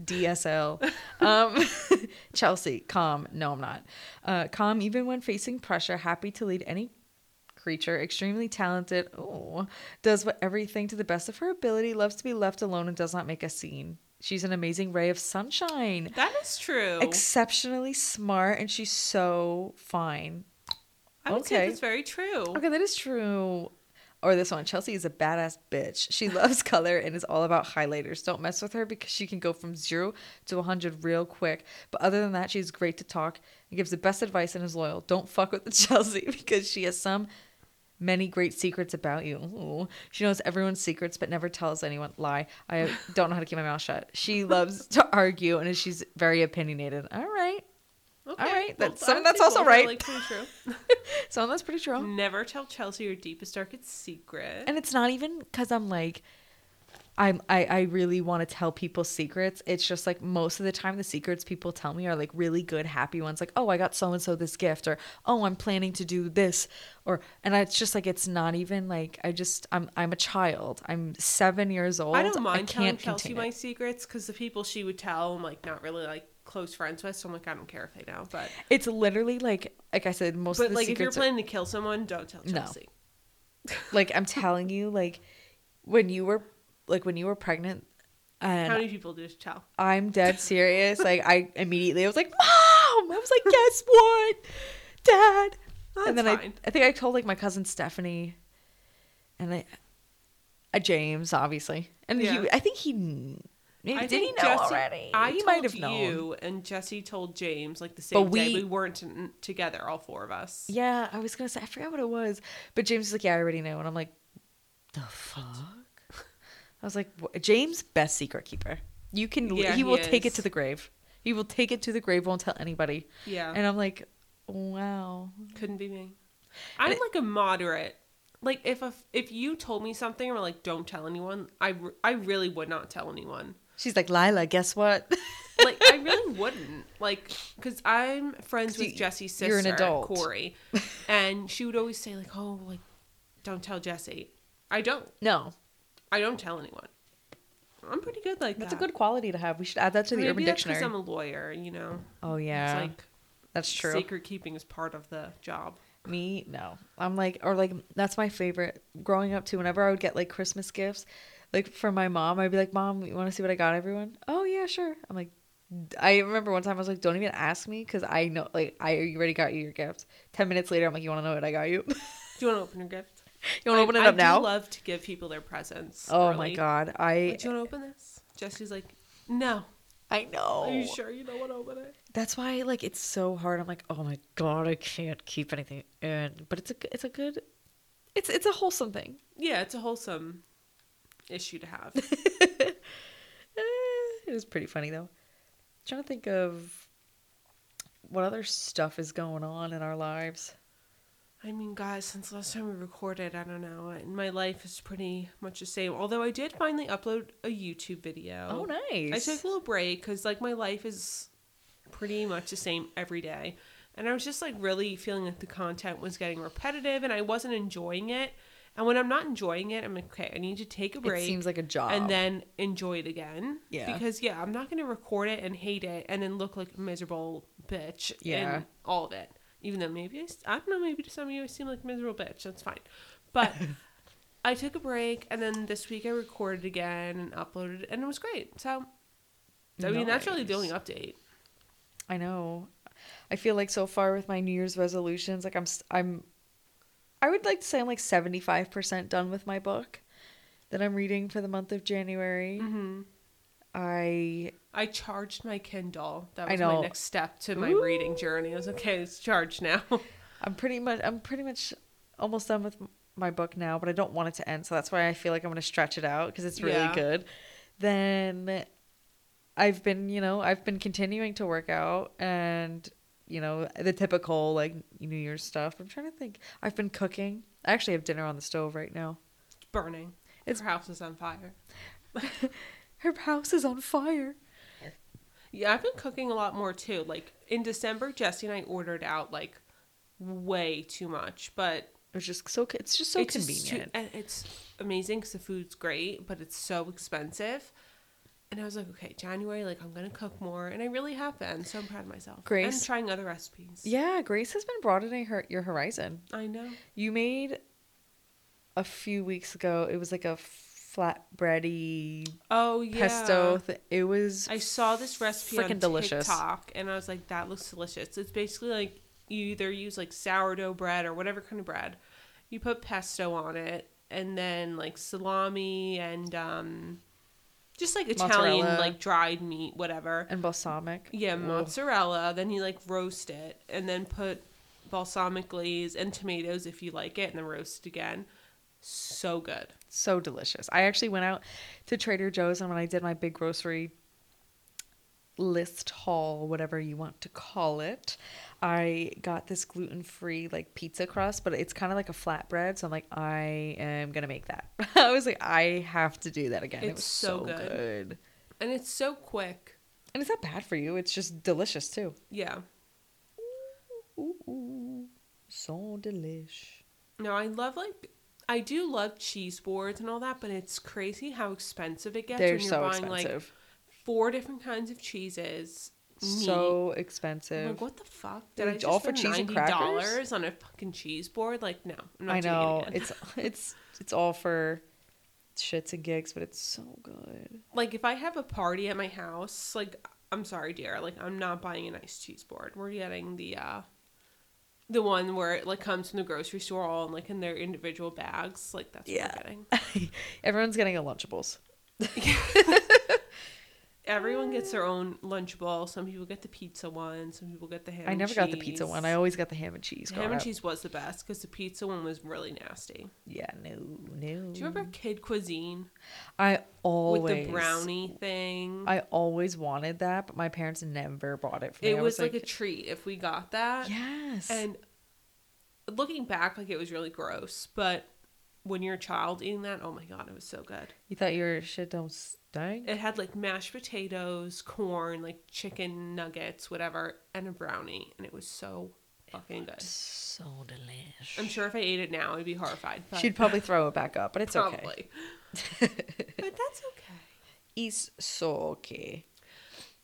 DSL. Um, Chelsea, calm. No, I'm not. Uh, calm even when facing pressure, happy to lead any creature, extremely talented. Oh, does what everything to the best of her ability, loves to be left alone, and does not make a scene. She's an amazing ray of sunshine. That is true. Exceptionally smart, and she's so fine. I would say okay. that's very true. Okay, that is true. Or this one, Chelsea is a badass bitch. She loves color and is all about highlighters. Don't mess with her because she can go from zero to 100 real quick. But other than that, she's great to talk and gives the best advice and is loyal. Don't fuck with the Chelsea because she has some many great secrets about you. Ooh. She knows everyone's secrets but never tells anyone. Lie. I don't know how to keep my mouth shut. She loves to argue and she's very opinionated. All right. Okay. right, that's- I some- that's also right. Like, pretty true. So that's pretty true. Never tell Chelsea your deepest, darkest secret. And it's not even because I'm like, I'm I, I really want to tell people secrets. It's just like most of the time the secrets people tell me are like really good, happy ones. Like, oh, I got so and so this gift, or oh, I'm planning to do this, or and I, it's just like it's not even like I just I'm I'm a child. I'm seven years old. I don't mind telling can't Chelsea my secrets because the people she would tell, I'm like not really like close friends with. So I'm like, I don't care if they know. But It's literally like like I said, most but of the like if you're secrets. are- planning to kill someone, don't tell No. Chelsea. like I'm telling you, like when you were like when you were pregnant, and How many people do you tell? I'm dead serious. like I immediately I was like, Mom! I was like, guess what? Dad. That's and then fine. I I think I told like my cousin Stephanie and I uh, James, obviously. And Yeah. he I think he maybe I did he know Jesse, already? I he might have known. you, and Jesse told James like the same But day. we- We weren't n- together, all four of us. Yeah, I was gonna say I forgot what it was. But James was like, Yeah, I already know. And I'm like, The fuck? I was like, "Wha- James, best secret keeper. You can Yeah, he he will take it to the grave. He will take it to the grave, won't tell anybody. Yeah, And I'm like, Wow. couldn't be me. I'm it- like a moderate. Like if a, if you told me something or like don't tell anyone, I, I really would not tell anyone. She's like, Lila, guess what? Like I really wouldn't. Like because I'm friends with Jesse's sister, you're an adult. Corey, and she would always say like, "Oh, like don't tell Jesse." I don't. no. I don't tell anyone. I'm pretty good like That's that. a good quality to have. We should add that to the Maybe Urban that's 'cause Dictionary. I'm a lawyer, you know. oh yeah. It's like that's true. secret keeping is part of the job. Me, no. I'm like, or like, that's my favorite. Growing up too, whenever I would get like Christmas gifts, like for my mom, I'd be like, Mom, you want to see what I got everyone? Oh, yeah, sure. I'm like, I remember one time I was like, Don't even ask me because I know, like, I already got you your gift. 10 minutes later, I'm like, You want to know what I got you? Do you want to open your gift? you want to open it I, up I now? do love to give people their presents. oh my. God. I, Like, do you want to open this? Jesse's like, no. I know. Are you sure you don't want to open it? That's why, like, it's so hard. I'm like, oh my god, I can't keep anything in. But it's a, it's a good, it's, it's a wholesome thing. Yeah, it's a wholesome issue to have. Eh, it is pretty funny though. trying to think of what other stuff is going on in our lives. I mean, guys, since last time we recorded, I don't know, and my life is pretty much the same. Although I did finally upload a YouTube video. Oh, nice. I took a little break because, like, my life is pretty much the same every day. And I was just, like, really feeling that the content was getting repetitive and I wasn't enjoying it. And when I'm not enjoying it, I'm like, okay, I need to take a break. It seems like a job. and then enjoy it again. Yeah. Because yeah, I'm not gonna record it and hate it and then look like a miserable bitch. Yeah. In all of it. Even though maybe I don't know, maybe to some of you I seem like a miserable bitch. That's fine. But I took a break and then this week I recorded again and uploaded and it was great. So I mean that's really the only update. I know. I feel like so far with my New Year's resolutions, like I'm, st- I'm, I would like to say I'm like 75% done with my book that I'm reading for the month of January. hmm I, I charged my Kindle. That was my next step to my reading journey. I was okay, it's charged now. I'm pretty much, I'm pretty much almost done with my book now, but I don't want it to end. So that's why I feel like I'm going to stretch it out because it's really Yeah. good. Then I've been, you know, I've been continuing to work out and, you know, the typical like New Year's stuff. I'm trying to think. I've been cooking. I actually have dinner on the stove right now. it's burning. It's- Her house is on fire. Her house is on fire. Yeah, I've been cooking a lot more too. Like in December, Jesse and I ordered out like way too much, but It's just so it's just so it's just too- convenient. and it's amazing because the food's great, but it's so expensive. And I was like, okay, January, like I'm gonna cook more, and I really have been. So I'm proud of myself. Grace- and trying other recipes. yeah, Grace has been broadening her your horizon. I know. You made a few weeks ago. It was like a flatbready Oh yeah. pesto. Th- it was. I saw this recipe on delicious. TikTok, and I was like, that looks delicious. It's basically like you either use like sourdough bread or whatever kind of bread. You put pesto on it, and then like salami and um, just like Italian Mozzarella. like dried meat, whatever. and balsamic. Yeah, Ugh. mozzarella. Then you like roast it, and then put balsamic glaze, and tomatoes if you like it, and then roast it again. So good. So delicious. I actually went out to Trader Joe's and when I did my big grocery list haul, whatever you want to call it, I got this gluten free like pizza crust, but it's kind of like a flatbread. So I'm like, I am gonna make that. I was like, I have to do that again. it was so so, good. good. And it's so quick. and it's not bad for you. It's just delicious too. Yeah. Ooh, ooh, so delish. No, I love like I do love cheese boards and all that, but it's crazy how expensive it gets They're when you're so buying expensive. like four different kinds of cheeses. Meat. so I'm expensive. like, what the fuck? Did Like, I just all for cheese and crackers? dollars on a fucking cheese board? Like, no, I'm not I know it again. it's it's it's all for shits and gigs, but it's so good. like if I have a party at my house, like I'm sorry, dear, like I'm not buying a nice cheese board. We're getting the uh the one where it like comes from the grocery store all in like in their individual bags. Like that's what Yeah. we're getting. Everyone's getting a Lunchables. Everyone gets their own lunchable. Some people get the pizza one. Some people get the ham. And cheese. I never got the pizza one. I always got the ham and cheese. The ham and up. cheese was the best because the pizza one was really nasty. Yeah, no, no. Do you remember Kid Cuisine I always with the brownie thing? I always wanted that, but my parents never bought it for me. it I was like, a treat if we got that. yes, And looking back, like it was really gross, but when you're a child eating that, oh my god, it was so good. you thought your shit don't stink. It had like mashed potatoes, corn, like chicken nuggets, whatever, and a brownie, and it was so fucking good. so delicious. I'm sure if I ate it now, I'd be horrified. But She'd probably throw it back up, but it's okay. but that's okay. It's so okay.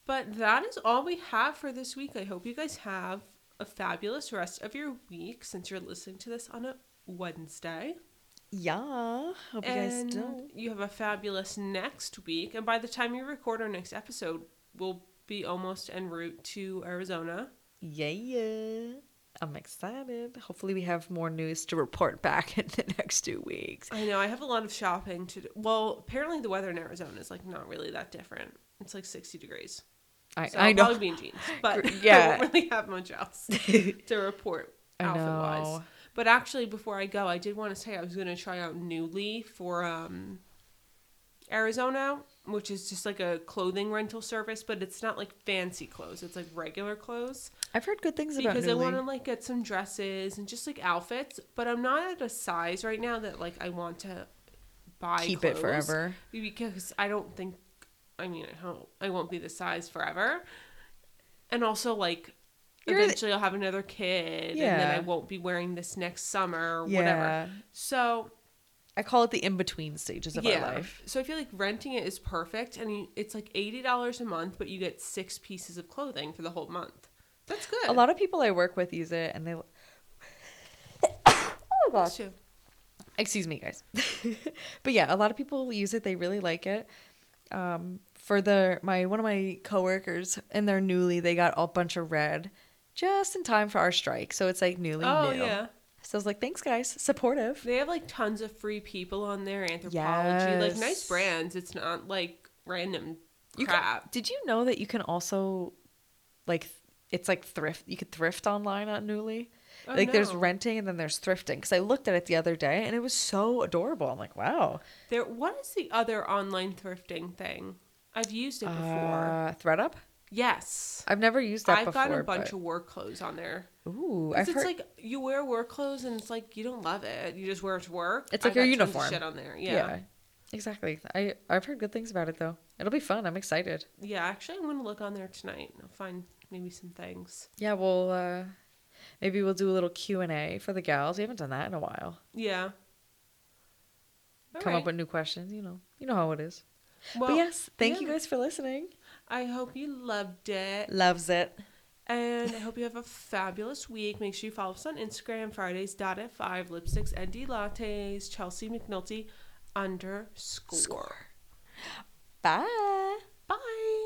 But that is all we have for this week. I hope you guys have a fabulous rest of your week since you're listening to this on a Wednesday. Yeah, hope you guys and do. you have a fabulous next week. And by the time you record our next episode, we'll be almost en route to Arizona. Yeah, yeah. I'm excited. Hopefully, we have more news to report back in the next two weeks. I know I have a lot of shopping to do. Well, apparently the weather in Arizona is like not really that different. It's like 60 degrees. I, So I I'll know. probably be in jeans, but Yeah. I don't really have much else to report outfit wise. But actually, before I go, I did want to say I was going to try out Nuuly for um, Arizona, which is just like a clothing rental service, but it's not like fancy clothes. It's like regular clothes I've heard good things about it. because I want to like get some dresses and just like outfits. But I'm not at a size right now that like I want to buy keep it forever. because I don't think. I mean, I hope I won't be the size forever, and also like You're the- eventually I'll have another kid, and then I won't be wearing this next summer or Yeah. whatever. So I call it the in between stages of yeah, our life. so I feel like renting it is perfect, and you, it's like eighty dollars a month, but you get six pieces of clothing for the whole month. That's good. A lot of people I work with use it, and they. oh gosh. Excuse me, guys. but yeah, a lot of people use it. They really like it. Um, for the my one of my coworkers in their Nuuly, they got a bunch of red, just in time for our strike. So it's like Nuuly Oh new. yeah. So I was like, thanks, guys, supportive. They have like tons of free people on there, Anthropologie, like nice brands. It's not like random You can- crap. did you know that you can also, like, it's like thrift. You could thrift online on Nuuly. Oh, like, there's renting and then there's thrifting. Because I looked at it the other day and it was so adorable. I'm like, wow. There. What is the other online thrifting thing? I've used it before. Uh, thredUP. Yes. I've never used that I've before. gotten a bunch but- of work clothes on there. Ooh, I've it's heard. like you wear work clothes and it's like you don't love it. You just wear it to work. It's like I your got uniform. Shit on there. yeah. Yeah. yeah. exactly. I I've heard good things about it though. It'll be fun. I'm excited. Yeah, actually, I'm gonna look on there tonight. I'll find maybe some things. Yeah, we'll uh, maybe we'll do a little Q and A for the gals. We haven't done that in a while. Yeah. All Come up with new questions. You know, you know how it is. Well, but yes, thank you guys for listening. I hope you loved it. Loves it. And I hope you have a fabulous week. Make sure you follow us on Instagram, Fridays dot at five, lipsticks and D lattes, Chelsea McNulty underscore. Bye. Bye.